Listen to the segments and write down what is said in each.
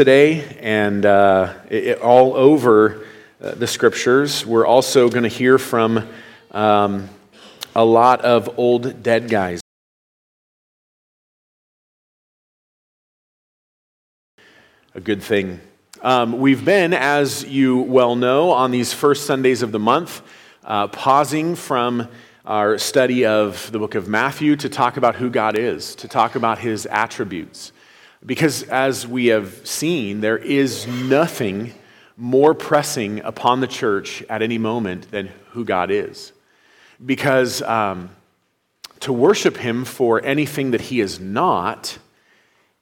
today and uh, it, all over uh, the scriptures. We're also going to hear from um, a lot of old dead guys. A good thing. Um, we've been, as you well know, on these first Sundays of the month, uh, pausing from our study of the book of Matthew to talk about who God is, to talk about his attributes. Because as we have seen, there is nothing more pressing upon the church at any moment than who God is. Because um, to worship Him for anything that He is not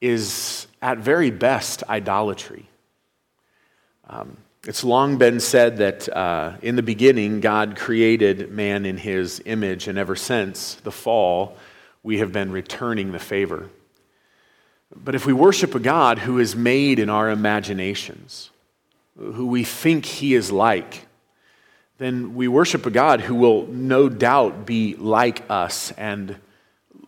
is, at very best, idolatry. Um, it's long been said that uh, in the beginning, God created man in His image, and ever since the fall, we have been returning the favor. But if we worship a God who is made in our imaginations, who we think he is like, then we worship a God who will no doubt be like us and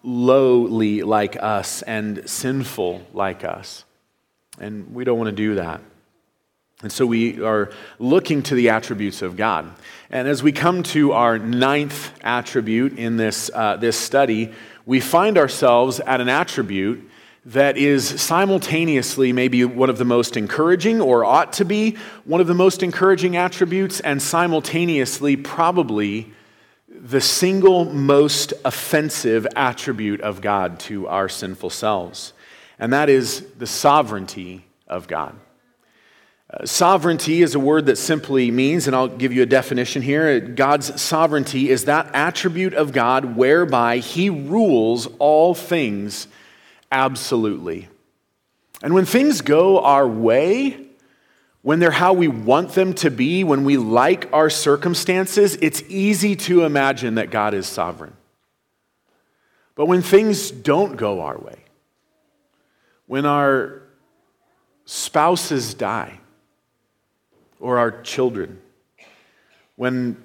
lowly like us and sinful like us. And we don't want to do that. And so we are looking to the attributes of God. And as we come to our ninth attribute in this, uh, this study, we find ourselves at an attribute that is simultaneously maybe one of the most encouraging, or ought to be one of the most encouraging attributes, and simultaneously probably the single most offensive attribute of God to our sinful selves. And that is the sovereignty of God. Uh, sovereignty is a word that simply means, and I'll give you a definition here God's sovereignty is that attribute of God whereby he rules all things Absolutely. And when things go our way, when they're how we want them to be, when we like our circumstances, it's easy to imagine that God is sovereign. But when things don't go our way, when our spouses die, or our children, when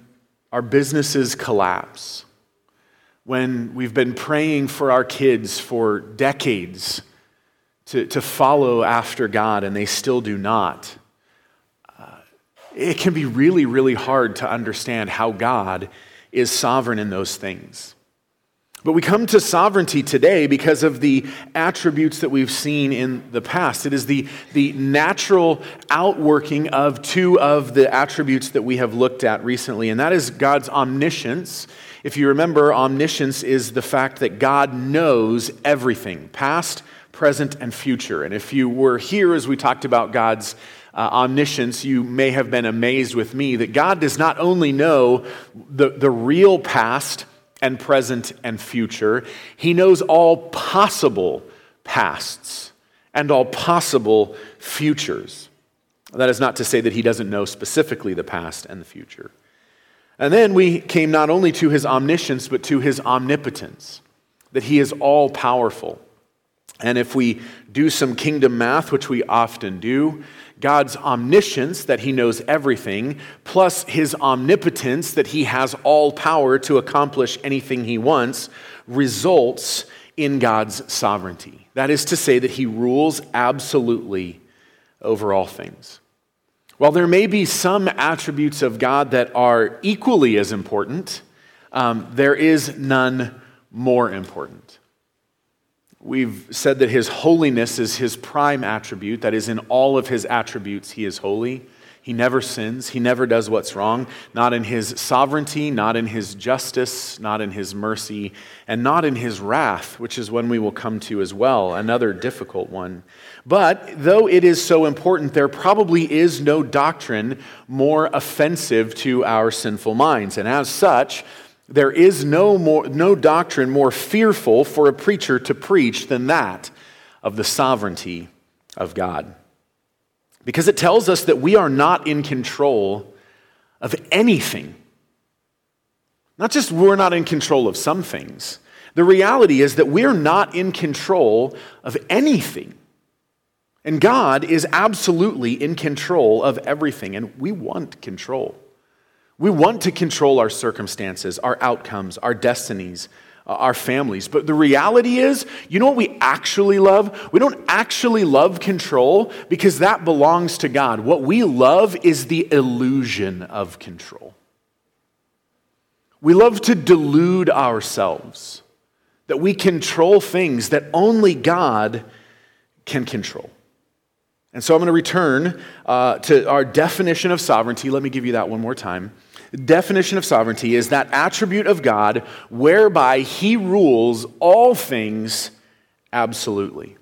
our businesses collapse, when we've been praying for our kids for decades to, to follow after God and they still do not, uh, it can be really, really hard to understand how God is sovereign in those things. But we come to sovereignty today because of the attributes that we've seen in the past. It is the, the natural outworking of two of the attributes that we have looked at recently, and that is God's omniscience if you remember, omniscience is the fact that God knows everything, past, present, and future. And if you were here as we talked about God's uh, omniscience, you may have been amazed with me that God does not only know the, the real past and present and future, He knows all possible pasts and all possible futures. That is not to say that He doesn't know specifically the past and the future. And then we came not only to his omniscience, but to his omnipotence, that he is all powerful. And if we do some kingdom math, which we often do, God's omniscience, that he knows everything, plus his omnipotence, that he has all power to accomplish anything he wants, results in God's sovereignty. That is to say, that he rules absolutely over all things. While there may be some attributes of God that are equally as important, um, there is none more important. We've said that his holiness is his prime attribute, that is, in all of his attributes, he is holy. He never sins. He never does what's wrong, not in his sovereignty, not in his justice, not in his mercy, and not in his wrath, which is one we will come to as well, another difficult one. But though it is so important, there probably is no doctrine more offensive to our sinful minds. And as such, there is no, more, no doctrine more fearful for a preacher to preach than that of the sovereignty of God because it tells us that we are not in control of anything. Not just we're not in control of some things. The reality is that we're not in control of anything. And God is absolutely in control of everything, and we want control. We want to control our circumstances, our outcomes, our destinies, our families. But the reality is, you know what we actually love? We don't actually love control because that belongs to God. What we love is the illusion of control. We love to delude ourselves that we control things that only God can control. And so I'm going to return uh, to our definition of sovereignty. Let me give you that one more time. Definition of sovereignty is that attribute of God whereby he rules all things absolutely.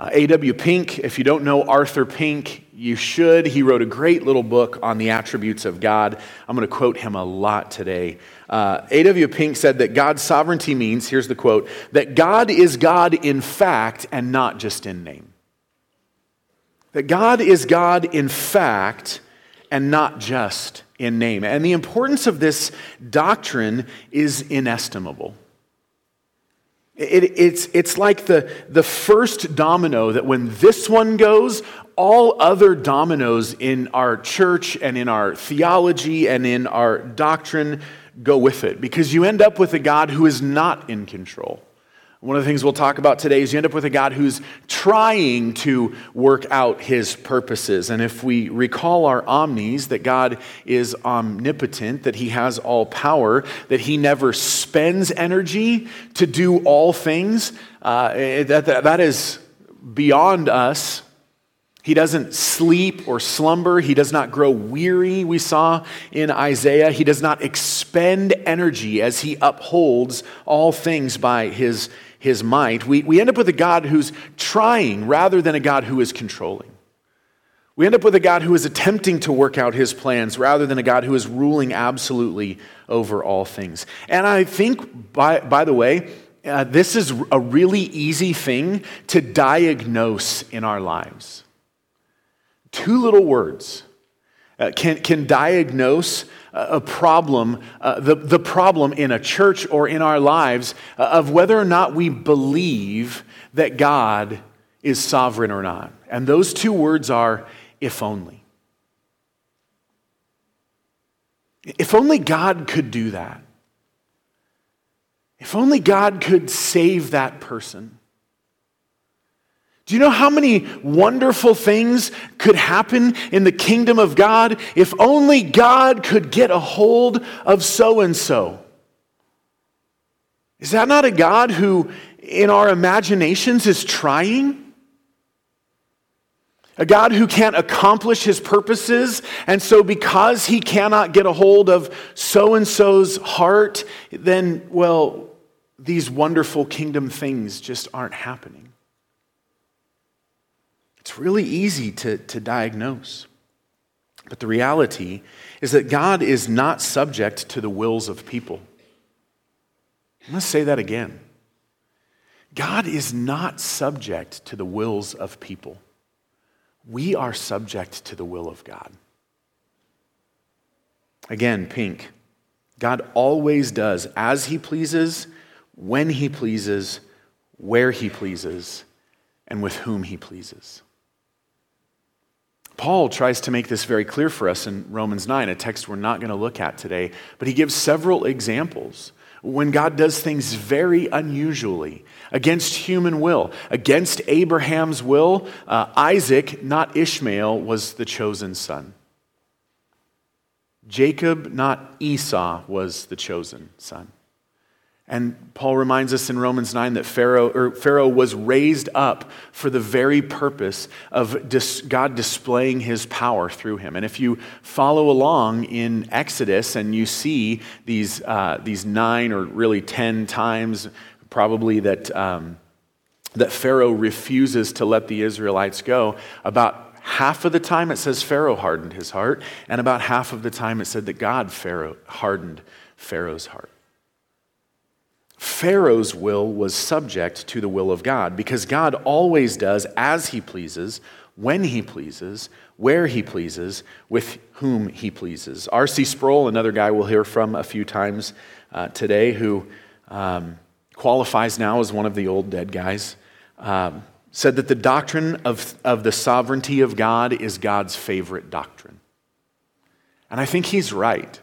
Uh, A.W. Pink, if you don't know Arthur Pink, you should. He wrote a great little book on the attributes of God. I'm going to quote him a lot today. Uh, A.W. Pink said that God's sovereignty means, here's the quote, that God is God in fact and not just in name. That God is God in fact and not just in name. And the importance of this doctrine is inestimable. It, it's, it's like the, the first domino that when this one goes, all other dominoes in our church and in our theology and in our doctrine go with it because you end up with a God who is not in control. One of the things we'll talk about today is you end up with a God who's trying to work out his purposes. And if we recall our omnis, that God is omnipotent, that he has all power, that he never spends energy to do all things, uh, that, that, that is beyond us. He doesn't sleep or slumber. He does not grow weary, we saw in Isaiah. He does not expend energy as he upholds all things by his his might, we, we end up with a God who's trying rather than a God who is controlling. We end up with a God who is attempting to work out his plans rather than a God who is ruling absolutely over all things. And I think, by, by the way, uh, this is a really easy thing to diagnose in our lives. Two little words uh, can, can diagnose a problem, uh, the, the problem in a church or in our lives uh, of whether or not we believe that God is sovereign or not. And those two words are if only. If only God could do that. If only God could save that person. Do you know how many wonderful things could happen in the kingdom of God if only God could get a hold of so and so? Is that not a God who, in our imaginations, is trying? A God who can't accomplish his purposes, and so because he cannot get a hold of so and so's heart, then, well, these wonderful kingdom things just aren't happening. It's really easy to, to diagnose. But the reality is that God is not subject to the wills of people. To say that again. God is not subject to the wills of people. We are subject to the will of God. Again, pink. God always does as he pleases, when he pleases, where he pleases, and with whom he pleases. Paul tries to make this very clear for us in Romans 9, a text we're not going to look at today, but he gives several examples when God does things very unusually against human will. Against Abraham's will, uh, Isaac, not Ishmael, was the chosen son. Jacob, not Esau, was the chosen son. And Paul reminds us in Romans 9 that Pharaoh, Pharaoh was raised up for the very purpose of dis, God displaying his power through him. And if you follow along in Exodus and you see these, uh, these nine or really ten times, probably that, um, that Pharaoh refuses to let the Israelites go, about half of the time it says Pharaoh hardened his heart, and about half of the time it said that God Pharaoh hardened Pharaoh's heart. Pharaoh's will was subject to the will of God because God always does as he pleases, when he pleases, where he pleases, with whom he pleases. R.C. Sproul, another guy we'll hear from a few times uh, today, who um, qualifies now as one of the old dead guys, um, said that the doctrine of, of the sovereignty of God is God's favorite doctrine. And I think he's right.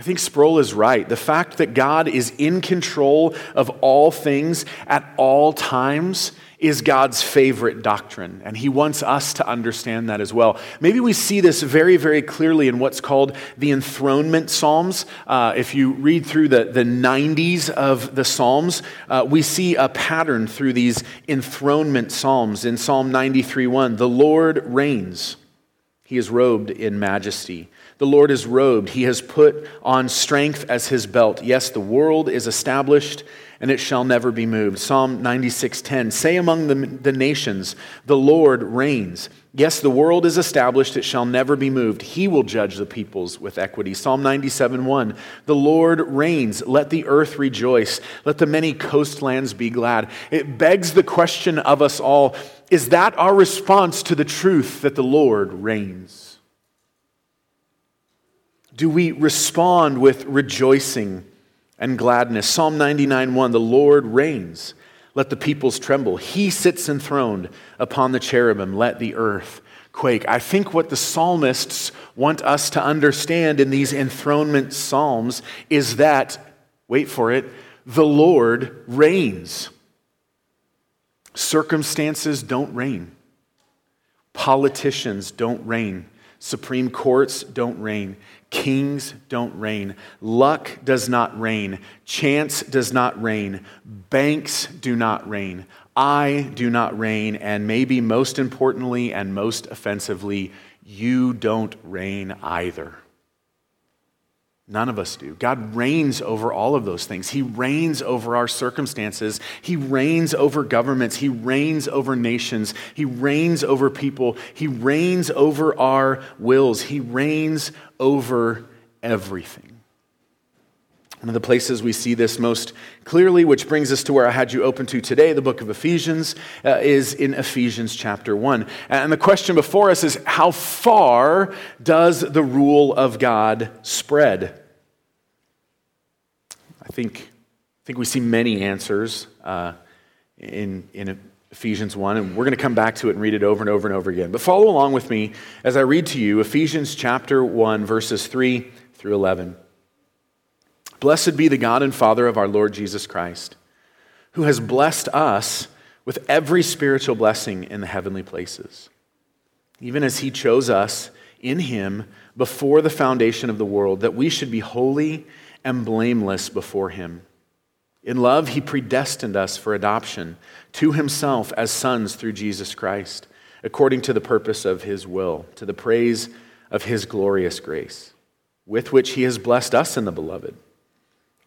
I think Sproul is right. The fact that God is in control of all things at all times is God's favorite doctrine, and He wants us to understand that as well. Maybe we see this very, very clearly in what's called the enthronement Psalms. Uh, if you read through the, the 90s of the Psalms, uh, we see a pattern through these enthronement Psalms. In Psalm 93 1, the Lord reigns, He is robed in majesty. The Lord is robed. He has put on strength as his belt. Yes, the world is established and it shall never be moved. Psalm 96:10 Say among the, the nations, the Lord reigns. Yes, the world is established, it shall never be moved. He will judge the peoples with equity. Psalm 97:1 The Lord reigns, let the earth rejoice, let the many coastlands be glad. It begs the question of us all, is that our response to the truth that the Lord reigns? Do we respond with rejoicing and gladness? Psalm 99 1 The Lord reigns. Let the peoples tremble. He sits enthroned upon the cherubim. Let the earth quake. I think what the psalmists want us to understand in these enthronement psalms is that, wait for it, the Lord reigns. Circumstances don't reign, politicians don't reign. Supreme courts don't reign. Kings don't reign. Luck does not reign. Chance does not reign. Banks do not reign. I do not reign. And maybe most importantly and most offensively, you don't reign either. None of us do. God reigns over all of those things. He reigns over our circumstances. He reigns over governments. He reigns over nations. He reigns over people. He reigns over our wills. He reigns over everything. One of the places we see this most clearly, which brings us to where I had you open to today, the book of Ephesians, uh, is in Ephesians chapter 1. And the question before us is how far does the rule of God spread? I think, I think we see many answers uh, in, in Ephesians 1, and we're going to come back to it and read it over and over and over again. But follow along with me as I read to you Ephesians chapter 1, verses 3 through 11. Blessed be the God and Father of our Lord Jesus Christ, who has blessed us with every spiritual blessing in the heavenly places, even as he chose us in him before the foundation of the world, that we should be holy and blameless before him. In love, he predestined us for adoption to himself as sons through Jesus Christ, according to the purpose of his will, to the praise of his glorious grace, with which he has blessed us in the beloved.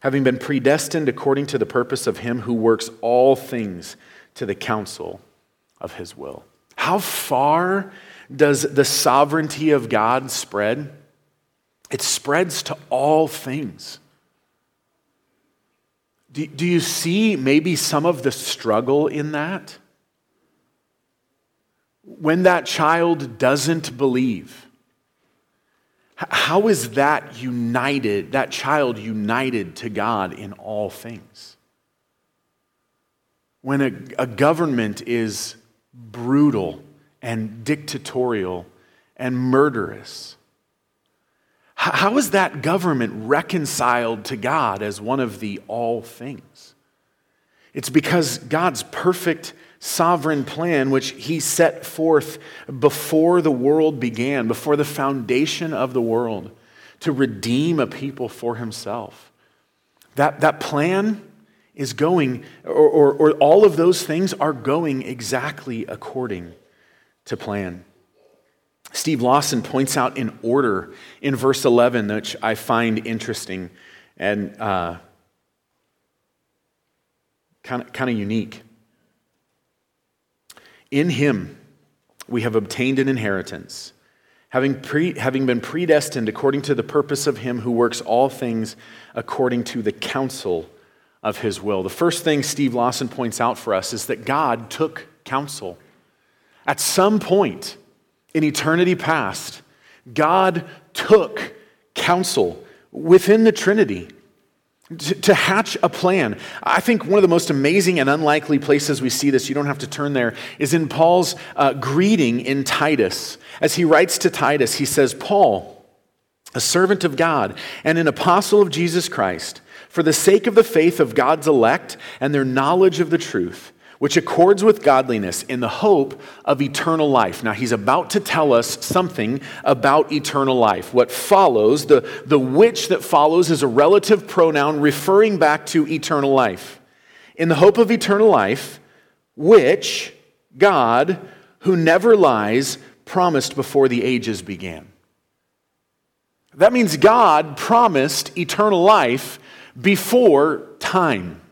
having been predestined according to the purpose of him who works all things to the counsel of his will. How far does the sovereignty of God spread? It spreads to all things. Do, do you see maybe some of the struggle in that? When that child doesn't believe, how is that united, that child united to God in all things? When a, a government is brutal and dictatorial and murderous, how is that government reconciled to God as one of the all things? It's because God's perfect sovereign plan, which he set forth before the world began, before the foundation of the world, to redeem a people for himself. That, that plan is going, or, or, or all of those things are going exactly according to plan. Steve Lawson points out an order in verse 11, which I find interesting and kind kind of unique. In him we have obtained an inheritance, having, pre, having been predestined according to the purpose of him who works all things according to the counsel of his will. The first thing Steve Lawson points out for us is that God took counsel. At some point in eternity past, God took counsel within the Trinity to, hatch a plan. I think one of the most amazing and unlikely places we see this, you don't have to turn there, is in Paul's uh, greeting in Titus. As he writes to Titus, he says, Paul, a servant of God and an apostle of Jesus Christ, for the sake of the faith of God's elect and their knowledge of the truth which accords with godliness in the hope of eternal life. Now, he's about to tell us something about eternal life. What follows, the, the which that follows, is a relative pronoun referring back to eternal life. In the hope of eternal life, which God, who never lies, promised before the ages began. That means God promised eternal life before time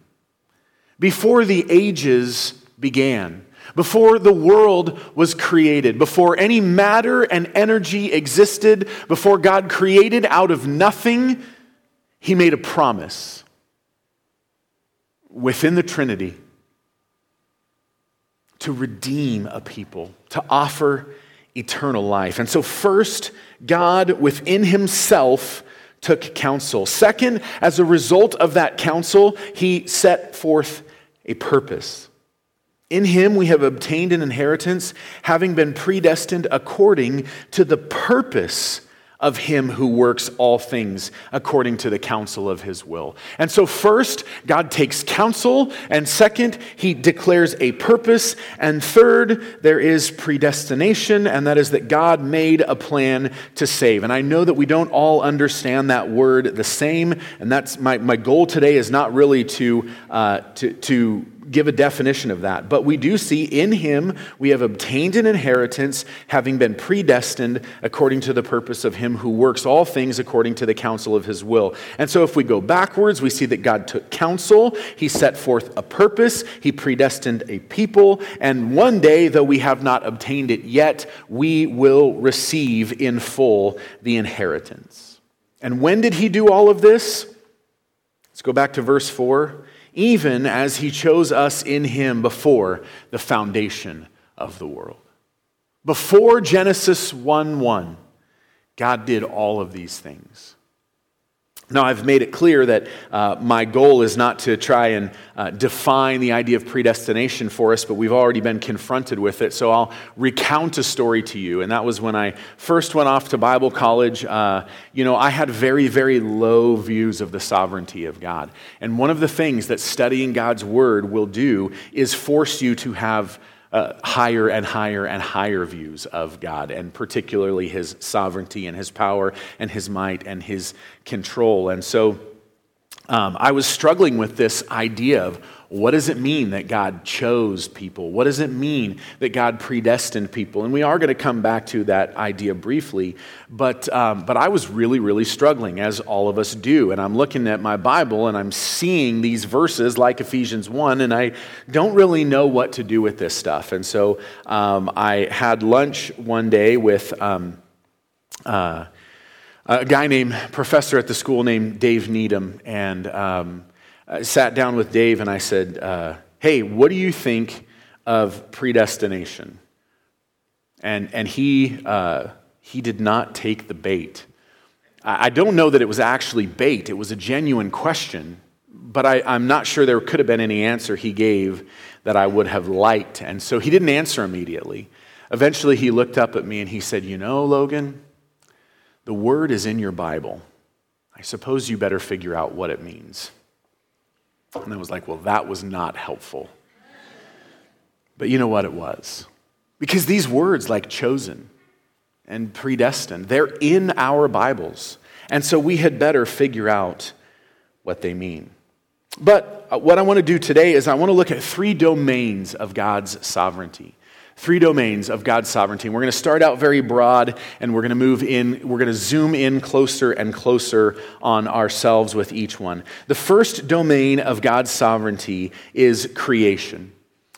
before the ages began, before the world was created, before any matter and energy existed, before God created out of nothing, He made a promise within the Trinity to redeem a people, to offer eternal life. And so, first, God within Himself took counsel. Second, as a result of that counsel, he set forth a purpose. In him we have obtained an inheritance, having been predestined according to the purpose of him who works all things according to the counsel of his will. And so, first, God takes counsel, and second, he declares a purpose, and third, there is predestination, and that is that God made a plan to save. And I know that we don't all understand that word the same, and that's my, my goal today is not really to, uh, to, to give a definition of that. But we do see in him we have obtained an inheritance, having been predestined according to the purpose of him who works all things according to the counsel of his will. And so if we go backwards, we see that God took counsel, he set forth a purpose, he predestined a people, and one day, though we have not obtained it yet, we will receive in full the inheritance. And when did he do all of this? Let's go back to verse 4 even as he chose us in him before the foundation of the world. Before Genesis 1 1, God did all of these things. Now, I've made it clear that uh, my goal is not to try and uh, define the idea of predestination for us, but we've already been confronted with it. So I'll recount a story to you. And that was when I first went off to Bible college. Uh, you know, I had very, very low views of the sovereignty of God. And one of the things that studying God's word will do is force you to have uh, higher and higher and higher views of God, and particularly his sovereignty and his power and his might and his control. And so um, I was struggling with this idea of what does it mean that God chose people? What does it mean that God predestined people? And we are going to come back to that idea briefly, but, um, but I was really, really struggling, as all of us do. And I'm looking at my Bible and I'm seeing these verses like Ephesians 1, and I don't really know what to do with this stuff. And so um, I had lunch one day with. Um, uh, a guy named professor at the school named Dave Needham, and um, sat down with Dave and I said, uh, Hey, what do you think of predestination? And, and he, uh, he did not take the bait. I, I don't know that it was actually bait, it was a genuine question, but I, I'm not sure there could have been any answer he gave that I would have liked. And so he didn't answer immediately. Eventually, he looked up at me and he said, You know, Logan, the word is in your Bible. I suppose you better figure out what it means. And I was like, well, that was not helpful. But you know what it was? Because these words, like chosen and predestined, they're in our Bibles. And so we had better figure out what they mean. But uh, what I want to do today is I want to look at three domains of God's sovereignty three domains of God's sovereignty. we're going to start out very broad and we're going to move in, we're going to zoom in closer and closer on ourselves with each one. The first domain of God's sovereignty is creation.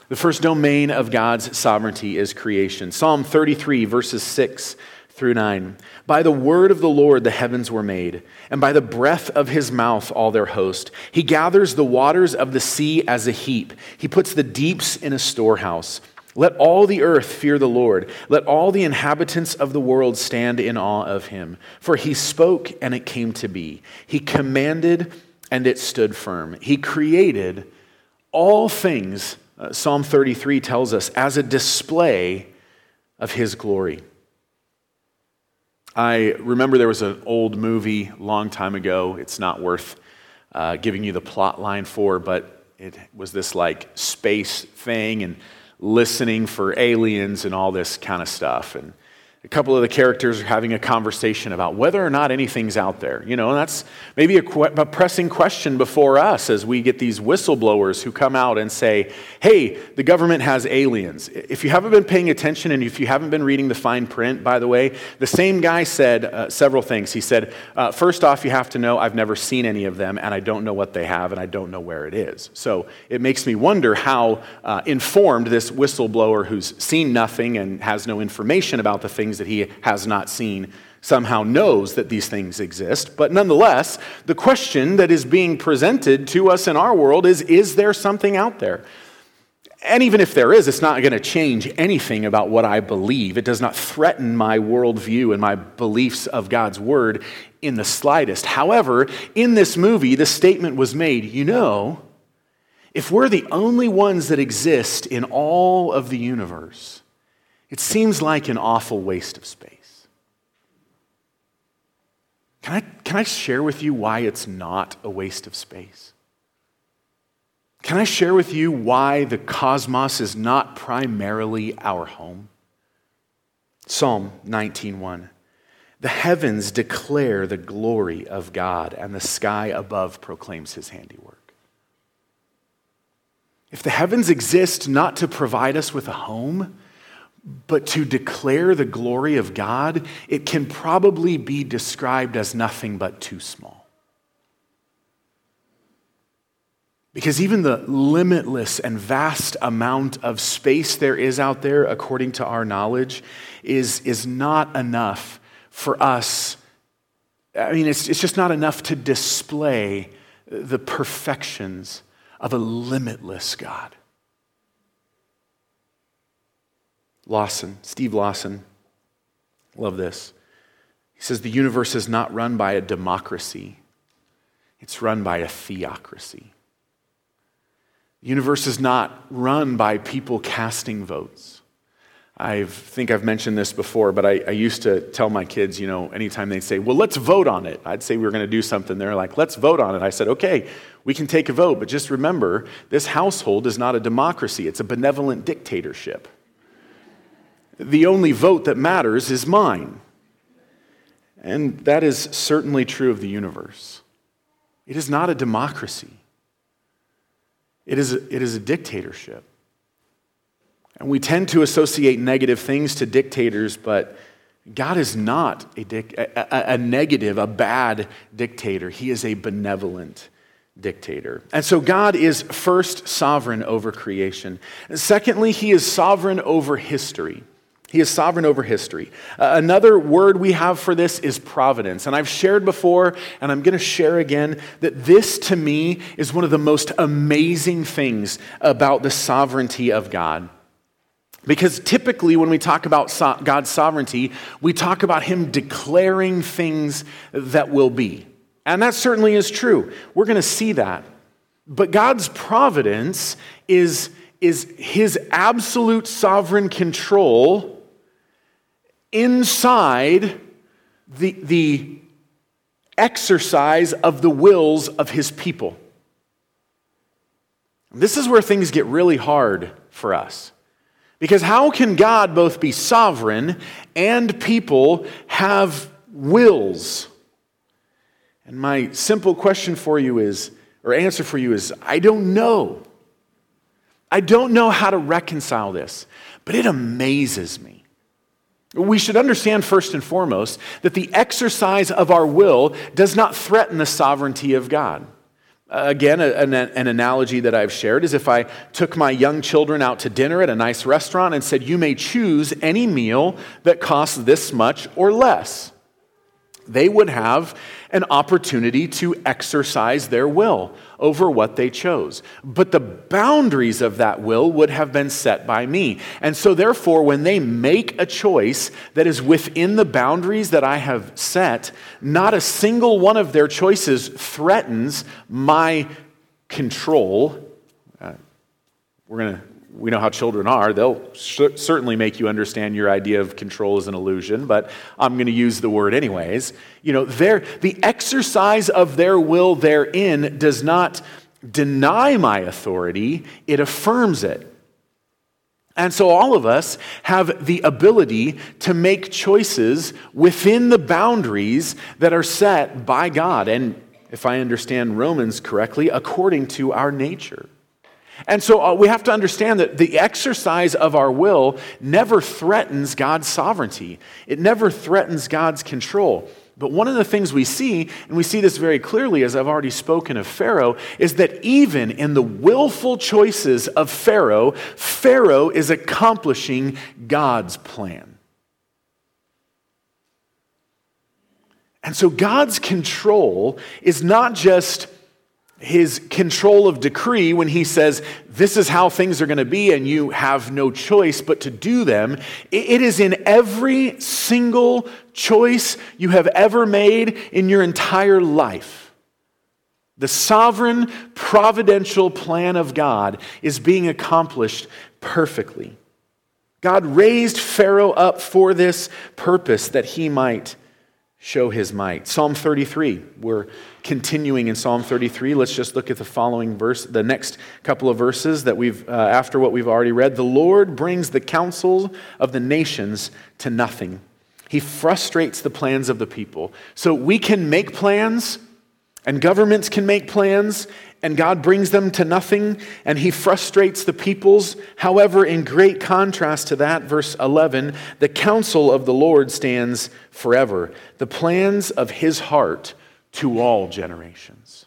The first domain of God's sovereignty is creation. Psalm 33, verses 6 through 9. By the word of the Lord the heavens were made, and by the breath of his mouth all their host. He gathers the waters of the sea as a heap, he puts the deeps in a storehouse. Let all the earth fear the Lord. Let all the inhabitants of the world stand in awe of him. For he spoke, and it came to be. He commanded, and it stood firm. He created all things, uh, Psalm 33 tells us, as a display of his glory. I remember there was an old movie long time ago. It's not worth uh, giving you the plot line for, but it was this like space thing and listening for aliens and all this kind of stuff. And a couple of the characters are having a conversation about whether or not anything's out there. You know, that's maybe a, que- a, pressing question before us as we get these whistleblowers who come out and say, hey, the government has aliens. If you haven't been paying attention and if you haven't been reading the fine print, by the way, the same guy said uh, several things. He said, uh, first off, you have to know I've never seen any of them and I don't know what they have and I don't know where it is. So it makes me wonder how uh, informed this whistleblower who's seen nothing and has no information about the things things that he has not seen somehow knows that these things exist. But nonetheless, the question that is being presented to us in our world is is there something out there? And even if there is, it's not going to change anything about what I believe. It does not threaten my worldview and my beliefs of God's word in the slightest. However, in this movie, the statement was made you know, if we're the only ones that exist in all of the universe, it seems like an awful waste of space. Can I, can I share with you why it's not a waste of space? Can I share with you why the cosmos is not primarily our home? Psalm 19:1 The heavens declare the glory of God and the sky above proclaims his handiwork. If the heavens exist not to provide us with a home, but to declare the glory of God, it can probably be described as nothing but too small. Because even the limitless and vast amount of space there is out there, according to our knowledge, is, is not enough for us. I mean, it's, it's just not enough to display the perfections of a limitless God. Lawson, Steve Lawson, love this. He says the universe is not run by a democracy, it's run by a theocracy. The universe is not run by people casting votes. I think I've mentioned this before, but I, I, used to tell my kids, you know, anytime they'd say, well, let's vote on it. I'd say we were going to do something. They're like, let's vote on it. I said, okay, we can take a vote, but just remember, this household is not a democracy, it's a benevolent dictatorship the only vote that matters is mine. And that is certainly true of the universe. It is not a democracy, it is a, it is a dictatorship. And we tend to associate negative things to dictators, but God is not a, dic- a, a, negative, a bad dictator. He is a benevolent dictator. And so God is first sovereign over creation. Secondly, he is sovereign over history. He is sovereign over history. Uh, another word we have for this is providence. And I've shared before, and I'm going to share again, that this to me is one of the most amazing things about the sovereignty of God. Because typically, when we talk about so- God's sovereignty, we talk about Him declaring things that will be. And that certainly is true. We're going to see that. But God's providence is, is His absolute sovereign control inside the, the exercise of the wills of his people. This is where things get really hard for us. Because how can God both be sovereign and people have wills? And my simple question for you is, or answer for you is, I don't know. I don't know how to reconcile this, but it amazes me we should understand first and foremost that the exercise of our will does not threaten the sovereignty of God. Uh, again, an, an, analogy that I've shared is if I took my young children out to dinner at a nice restaurant and said, You may choose any meal that costs this much or less they would have an opportunity to exercise their will over what they chose. But the boundaries of that will would have been set by me. And so, therefore, when they make a choice that is within the boundaries that I have set, not a single one of their choices threatens my control. Uh, we're going to we know how children are. They'll certainly make you understand your idea of control is an illusion, but I'm going to use the word anyways. You know, the exercise of their will therein does not deny my authority, it affirms it. And so all of us have the ability to make choices within the boundaries that are set by God. And if I understand Romans correctly, according to our nature. And so uh, we have to understand that the exercise of our will never threatens God's sovereignty, it never threatens God's control. But one of the things we see, and we see this very clearly as I've already spoken of Pharaoh, is that even in the willful choices of Pharaoh, Pharaoh is accomplishing God's plan. And so God's control is not just his control of decree when he says, This is how things are going to be, and you have no choice but to do them. It is in every single choice you have ever made in your entire life. The sovereign, providential plan of God is being accomplished perfectly. God raised Pharaoh up for this purpose that he might show his might. Psalm 33, we're continuing in Psalm 33. Let's just look at the following verse, the next couple of verses that we've, uh, after what we've already read. The Lord brings the counsel of the nations to nothing. He frustrates the plans of the people. So we can make plans, and governments can make plans, and God brings them to nothing and he frustrates the peoples. However, in great contrast to that, verse 11, the counsel of the Lord stands forever, the plans of his heart to all generations.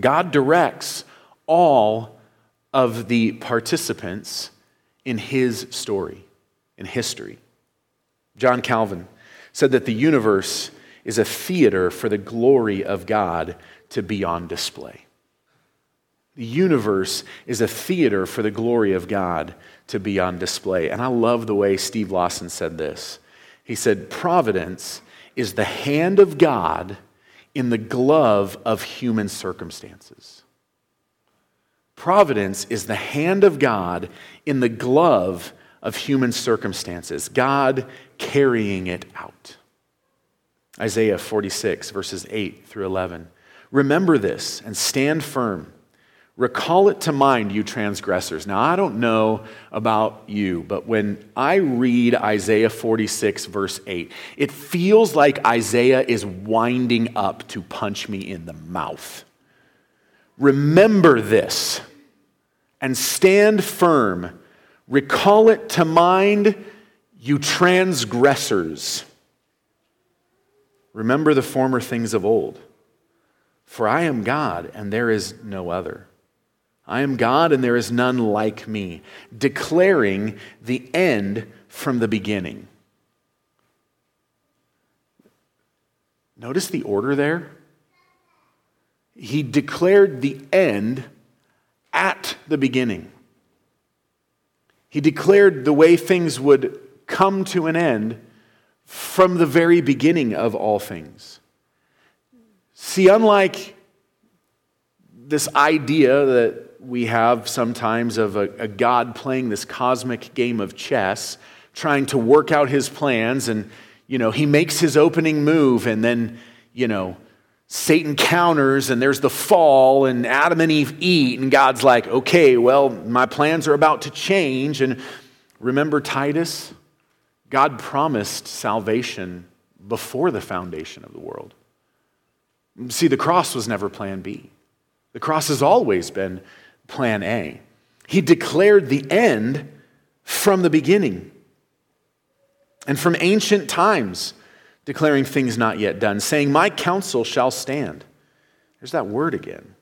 God directs all of the participants in his story, in history. John Calvin said that the universe is a theater for the glory of God to be on display. The universe is a theater for the glory of God to be on display. And I love the way Steve Lawson said this. He said, Providence is the hand of God in the glove of human circumstances. Providence is the hand of God in the glove of human circumstances, God carrying it out. Isaiah 46, verses 8 through 11. Remember this and stand firm. Recall it to mind, you transgressors. Now, I don't know about you, but when I read Isaiah 46, verse 8, it feels like Isaiah is winding up to punch me in the mouth. Remember this and stand firm. Recall it to mind, you transgressors. Remember the former things of old. For I am God, and there is no other. I am God and there is none like me, declaring the end from the beginning. Notice the order there. He declared the end at the beginning. He declared the way things would come to an end from the very beginning of all things. See, unlike this idea that we have sometimes of a, a, God playing this cosmic game of chess, trying to work out his plans, and, you know, he makes his opening move, and then, you know, Satan counters, and there's the fall, and Adam and Eve eat, and God's like, okay, well, my plans are about to change. And remember Titus? God promised salvation before the foundation of the world. See, the cross was never plan B. The cross has always been plan A. He declared the end from the beginning and from ancient times, declaring things not yet done, saying, My counsel shall stand. There's that word again.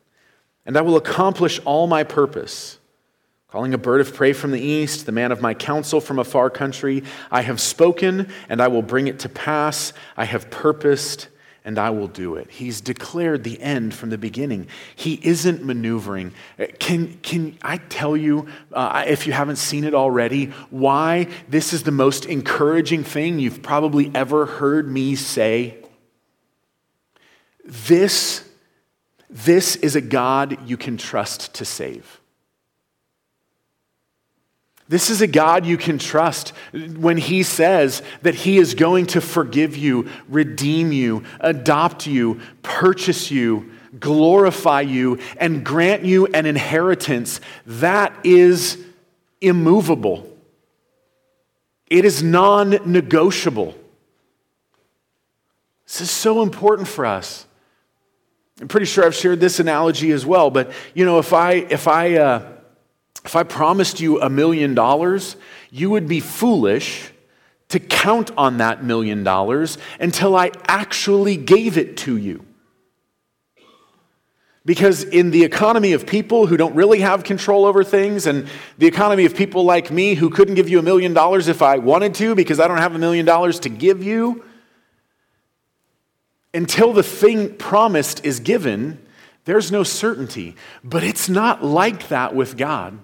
And I will accomplish all my purpose. Calling a bird of prey from the east, the man of my counsel from a far country, I have spoken and I will bring it to pass. I have purposed and I will do it. He's declared the end from the beginning. He isn't maneuvering. Can, can I tell you, uh, if you haven't seen it already, why this is the most encouraging thing you've probably ever heard me say? This, this is a God you can trust to save. This is a God you can trust when He says that He is going to forgive you, redeem you, adopt you, purchase you, glorify you, and grant you an inheritance. That is immovable, it is non negotiable. This is so important for us. I'm pretty sure I've shared this analogy as well, but you know, if I, if I, uh, if I promised you a million dollars, you would be foolish to count on that million dollars until I actually gave it to you. Because in the economy of people who don't really have control over things, and the economy of people like me who couldn't give you a million dollars if I wanted to because I don't have a million dollars to give you, until the thing promised is given, there's no certainty. But it's not like that with God.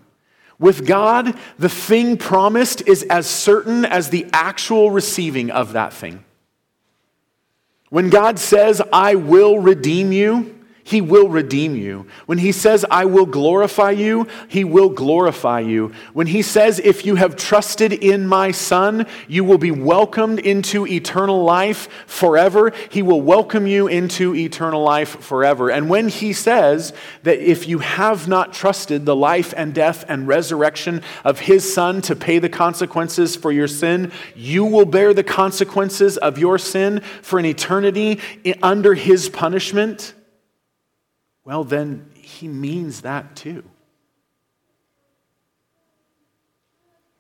With God, the thing promised is as certain as the actual receiving of that thing. When God says, I will redeem you, he will redeem you. When he says, I will glorify you, he will glorify you. When he says, if you have trusted in my son, you will be welcomed into eternal life forever, he will welcome you into eternal life forever. And when he says that if you have not trusted the life and death and resurrection of his son to pay the consequences for your sin, you will bear the consequences of your sin for an eternity under his punishment well, then he means that too.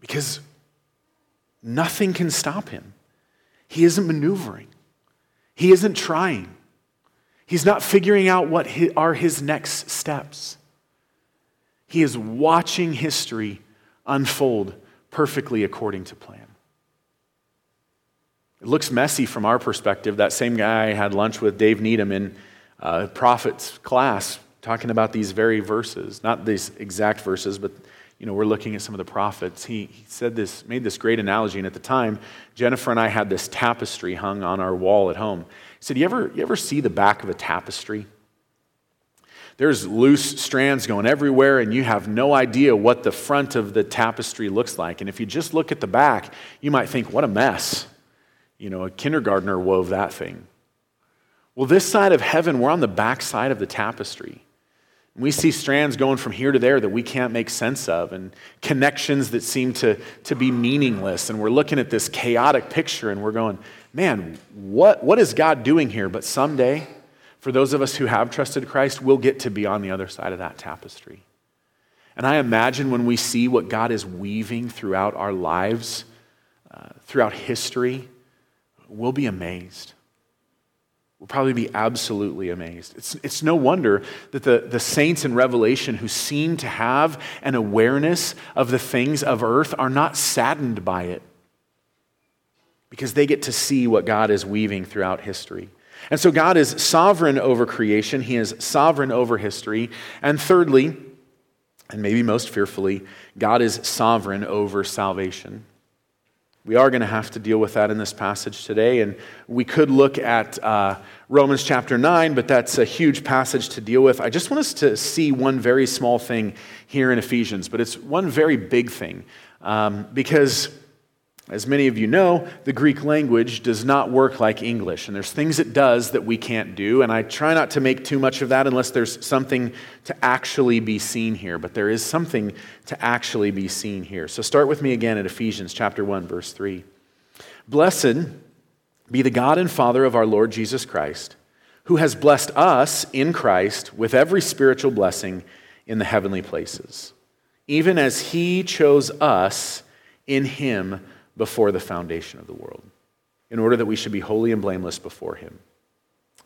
Because nothing can stop him. He isn't maneuvering, he isn't trying, he's not figuring out what are his next steps. He is watching history unfold perfectly according to plan. It looks messy from our perspective. That same guy I had lunch with, Dave Needham, in uh, prophets class talking about these very verses, not these exact verses, but you know, we're looking at some of the prophets. He, he said this, made this great analogy, and at the time, Jennifer and I had this tapestry hung on our wall at home. He said, You ever, you ever see the back of a tapestry? There's loose strands going everywhere, and you have no idea what the front of the tapestry looks like. And if you just look at the back, you might think, What a mess. You know, a kindergartner wove that thing. Well, this side of heaven, we're on the back side of the tapestry. We see strands going from here to there that we can't make sense of, and connections that seem to, to be meaningless. And we're looking at this chaotic picture and we're going, man, what, what is God doing here? But someday, for those of us who have trusted Christ, we'll get to be on the other side of that tapestry. And I imagine when we see what God is weaving throughout our lives, uh, throughout history, we'll be amazed will probably be absolutely amazed. It's, it's no wonder that the, the saints in Revelation who seem to have an awareness of the things of earth are not saddened by it because they get to see what God is weaving throughout history. And so God is sovereign over creation, He is sovereign over history. And thirdly, and maybe most fearfully, God is sovereign over salvation. We are going to have to deal with that in this passage today. And we could look at uh, Romans chapter 9, but that's a huge passage to deal with. I just want us to see one very small thing here in Ephesians, but it's one very big thing. Um, because as many of you know, the Greek language does not work like English, and there's things it does that we can't do, and I try not to make too much of that unless there's something to actually be seen here, but there is something to actually be seen here. So start with me again at Ephesians chapter 1 verse 3. Blessed be the God and Father of our Lord Jesus Christ, who has blessed us in Christ with every spiritual blessing in the heavenly places, even as he chose us in him before the foundation of the world, in order that we should be holy and blameless before Him.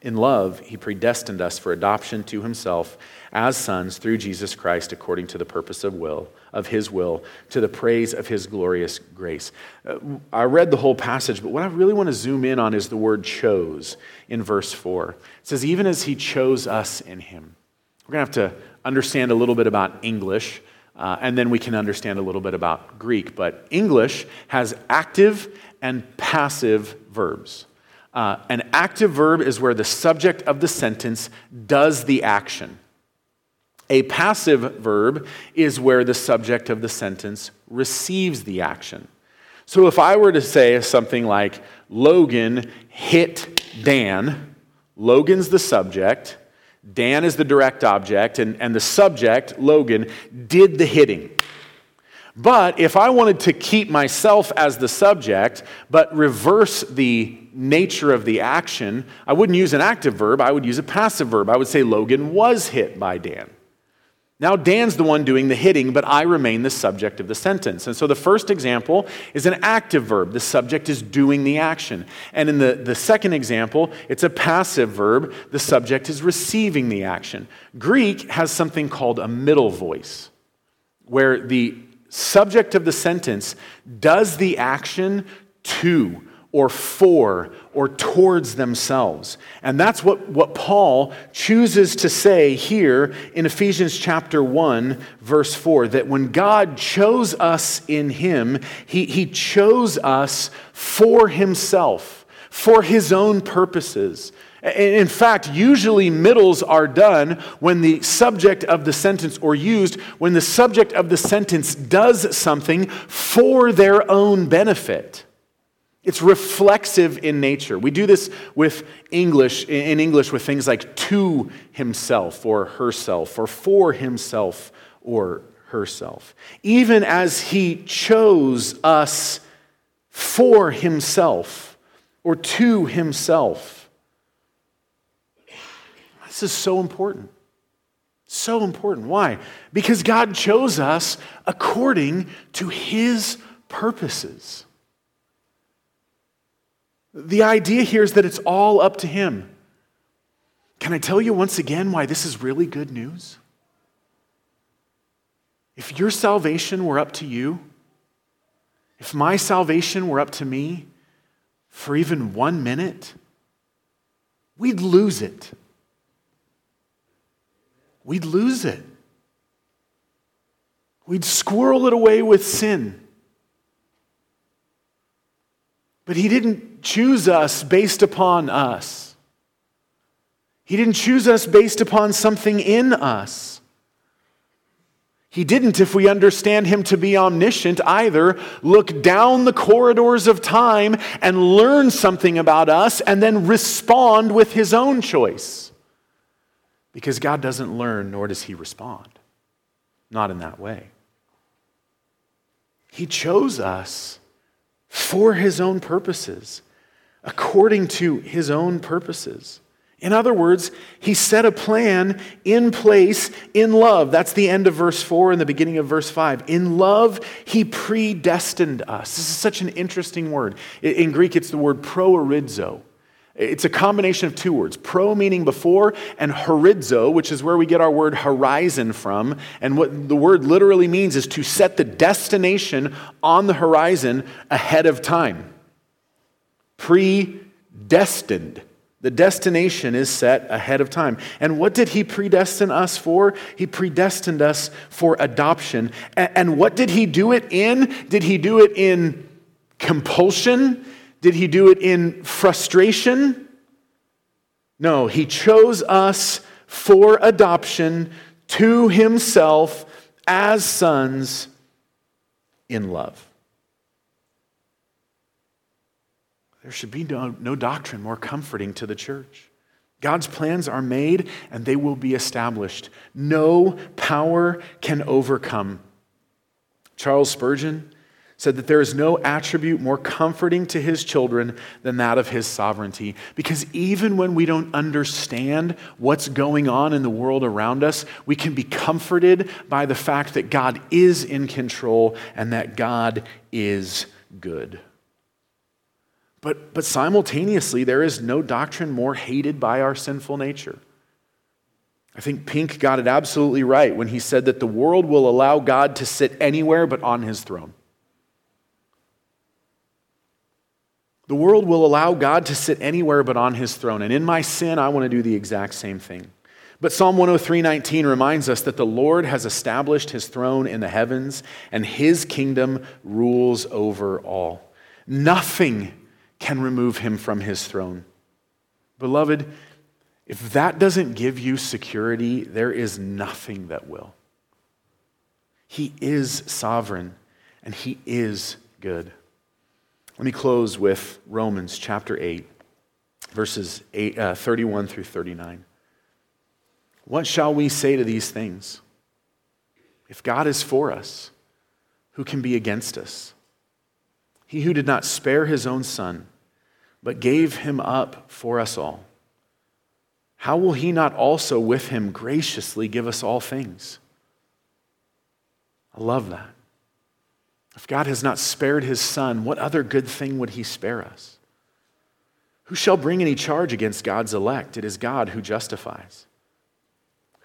In love, he predestined us for adoption to himself as sons through Jesus Christ according to the purpose of will of his will to the praise of his glorious grace. Uh, I read the whole passage, but what I really want to zoom in on is the word chose in verse 4. It says even as he chose us in him. We're going to have to understand a little bit about English. Uh, and then we can understand a little bit about Greek. But English has active and passive verbs. Uh, an active verb is where the subject of the sentence does the action. A passive verb is where the subject of the sentence receives the action. So if I were to say something like, Logan hit Dan, Logan's the subject, Dan is the direct object, and, and the subject, Logan, did the hitting. But if I wanted to keep myself as the subject, but reverse the nature of the action, I wouldn't use an active verb, I would use a passive verb. I would say Logan was hit by Dan. Now, Dan's the one doing the hitting, but I remain the subject of the sentence. And so the first example is an active verb. The subject is doing the action. And in the, the second example, it's a passive verb. The subject is receiving the action. Greek has something called a middle voice, where the subject of the sentence does the action to or for or towards themselves. And that's what, what Paul chooses to say here in Ephesians chapter 1, verse 4 that when God chose us in Him, He, he chose us for Himself, for His own purposes. In fact, usually middles are done when the subject of the sentence, or used when the subject of the sentence does something for their own benefit. It's reflexive in nature. We do this with English, in English, with things like to himself or herself, or for himself or herself. Even as he chose us for himself or to himself. This is so important. So important. Why? Because God chose us according to his purposes. The idea here is that it's all up to Him. Can I tell you once again why this is really good news? If your salvation were up to you, if my salvation were up to me for even one minute, we'd lose it. We'd lose it. We'd squirrel it away with sin. But He didn't choose us based upon us. He didn't choose us based upon something in us. He didn't, if we understand him to be omniscient, either look down the corridors of time and learn something about us and then respond with his own choice. Because God doesn't learn, nor does he respond. Not in that way. He chose us for his own purposes, according to his own purposes. In other words, he set a plan in place in love. That's the end of verse 4 and the beginning of verse 5. In love, he predestined us. This is such an interesting word. In Greek, it's the word proorizo. It's a combination of two words pro meaning before, and horizo, which is where we get our word horizon from. And what the word literally means is to set the destination on the horizon ahead of time. Predestined. The destination is set ahead of time. And what did he predestine us for? He predestined us for adoption. And what did he do it in? Did he do it in compulsion? Did he do it in frustration? No, he chose us for adoption to himself as sons in love. There should be no, no doctrine more comforting to the church. God's plans are made and they will be established. No power can overcome. Charles Spurgeon said that there is no attribute more comforting to his children than that of his sovereignty. Because even when we don't understand what's going on in the world around us, we can be comforted by the fact that God is in control and that God is good. But, but simultaneously, there is no doctrine more hated by our sinful nature. I think Pink got it absolutely right when he said that the world will allow God to sit anywhere but on his throne. The world will allow God to sit anywhere but on his throne. And in my sin, I want to do the exact same thing. But Psalm 103:19 reminds us that the Lord has established his throne in the heavens and his kingdom rules over all. Nothing can remove him from his throne. Beloved, if that doesn't give you security, there is nothing that will. He is sovereign and he is good. Let me close with Romans chapter 8, verses 8, uh, 31 through 39. What shall we say to these things? If God is for us, who can be against us? He who did not spare his own son, but gave him up for us all, how will he not also with him graciously give us all things? I love that. If God has not spared his son, what other good thing would he spare us? Who shall bring any charge against God's elect? It is God who justifies.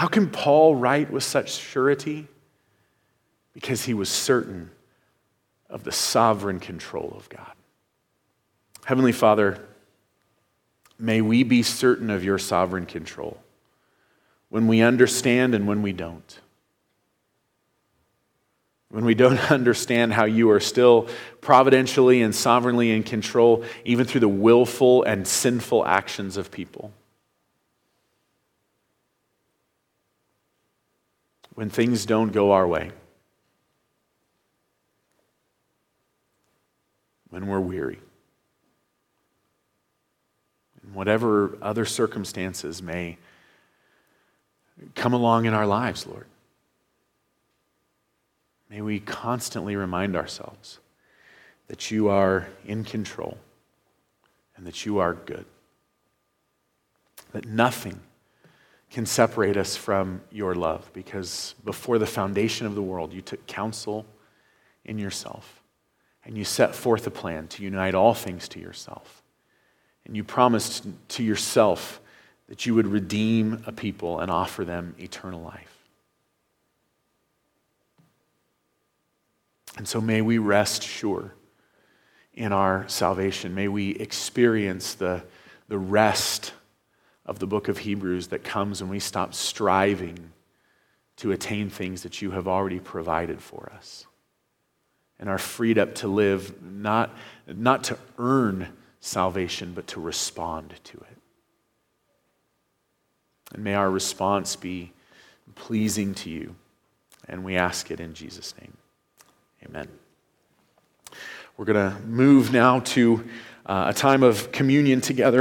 How can Paul write with such surety? Because he was certain of the sovereign control of God. Heavenly Father, may we be certain of your sovereign control when we understand and when we don't when we don't understand how you are still providentially and sovereignly in control, even through the willful and sinful actions of people. When things don't go our way, when we're weary, and whatever other circumstances may come along in our lives, Lord. May we constantly remind ourselves that you are in control and that you are good. That nothing can separate us from your love because before the foundation of the world, you took counsel in yourself and you set forth a plan to unite all things to yourself. And you promised to yourself that you would redeem a people and offer them eternal life. And so may we rest sure in our salvation. May we experience the, the rest of the book of Hebrews that comes when we stop striving to attain things that you have already provided for us and are freed up to live not, not to earn salvation, but to respond to it. And may our response be pleasing to you. And we ask it in Jesus' name. Amen. We're going to move now to uh, a time of communion together.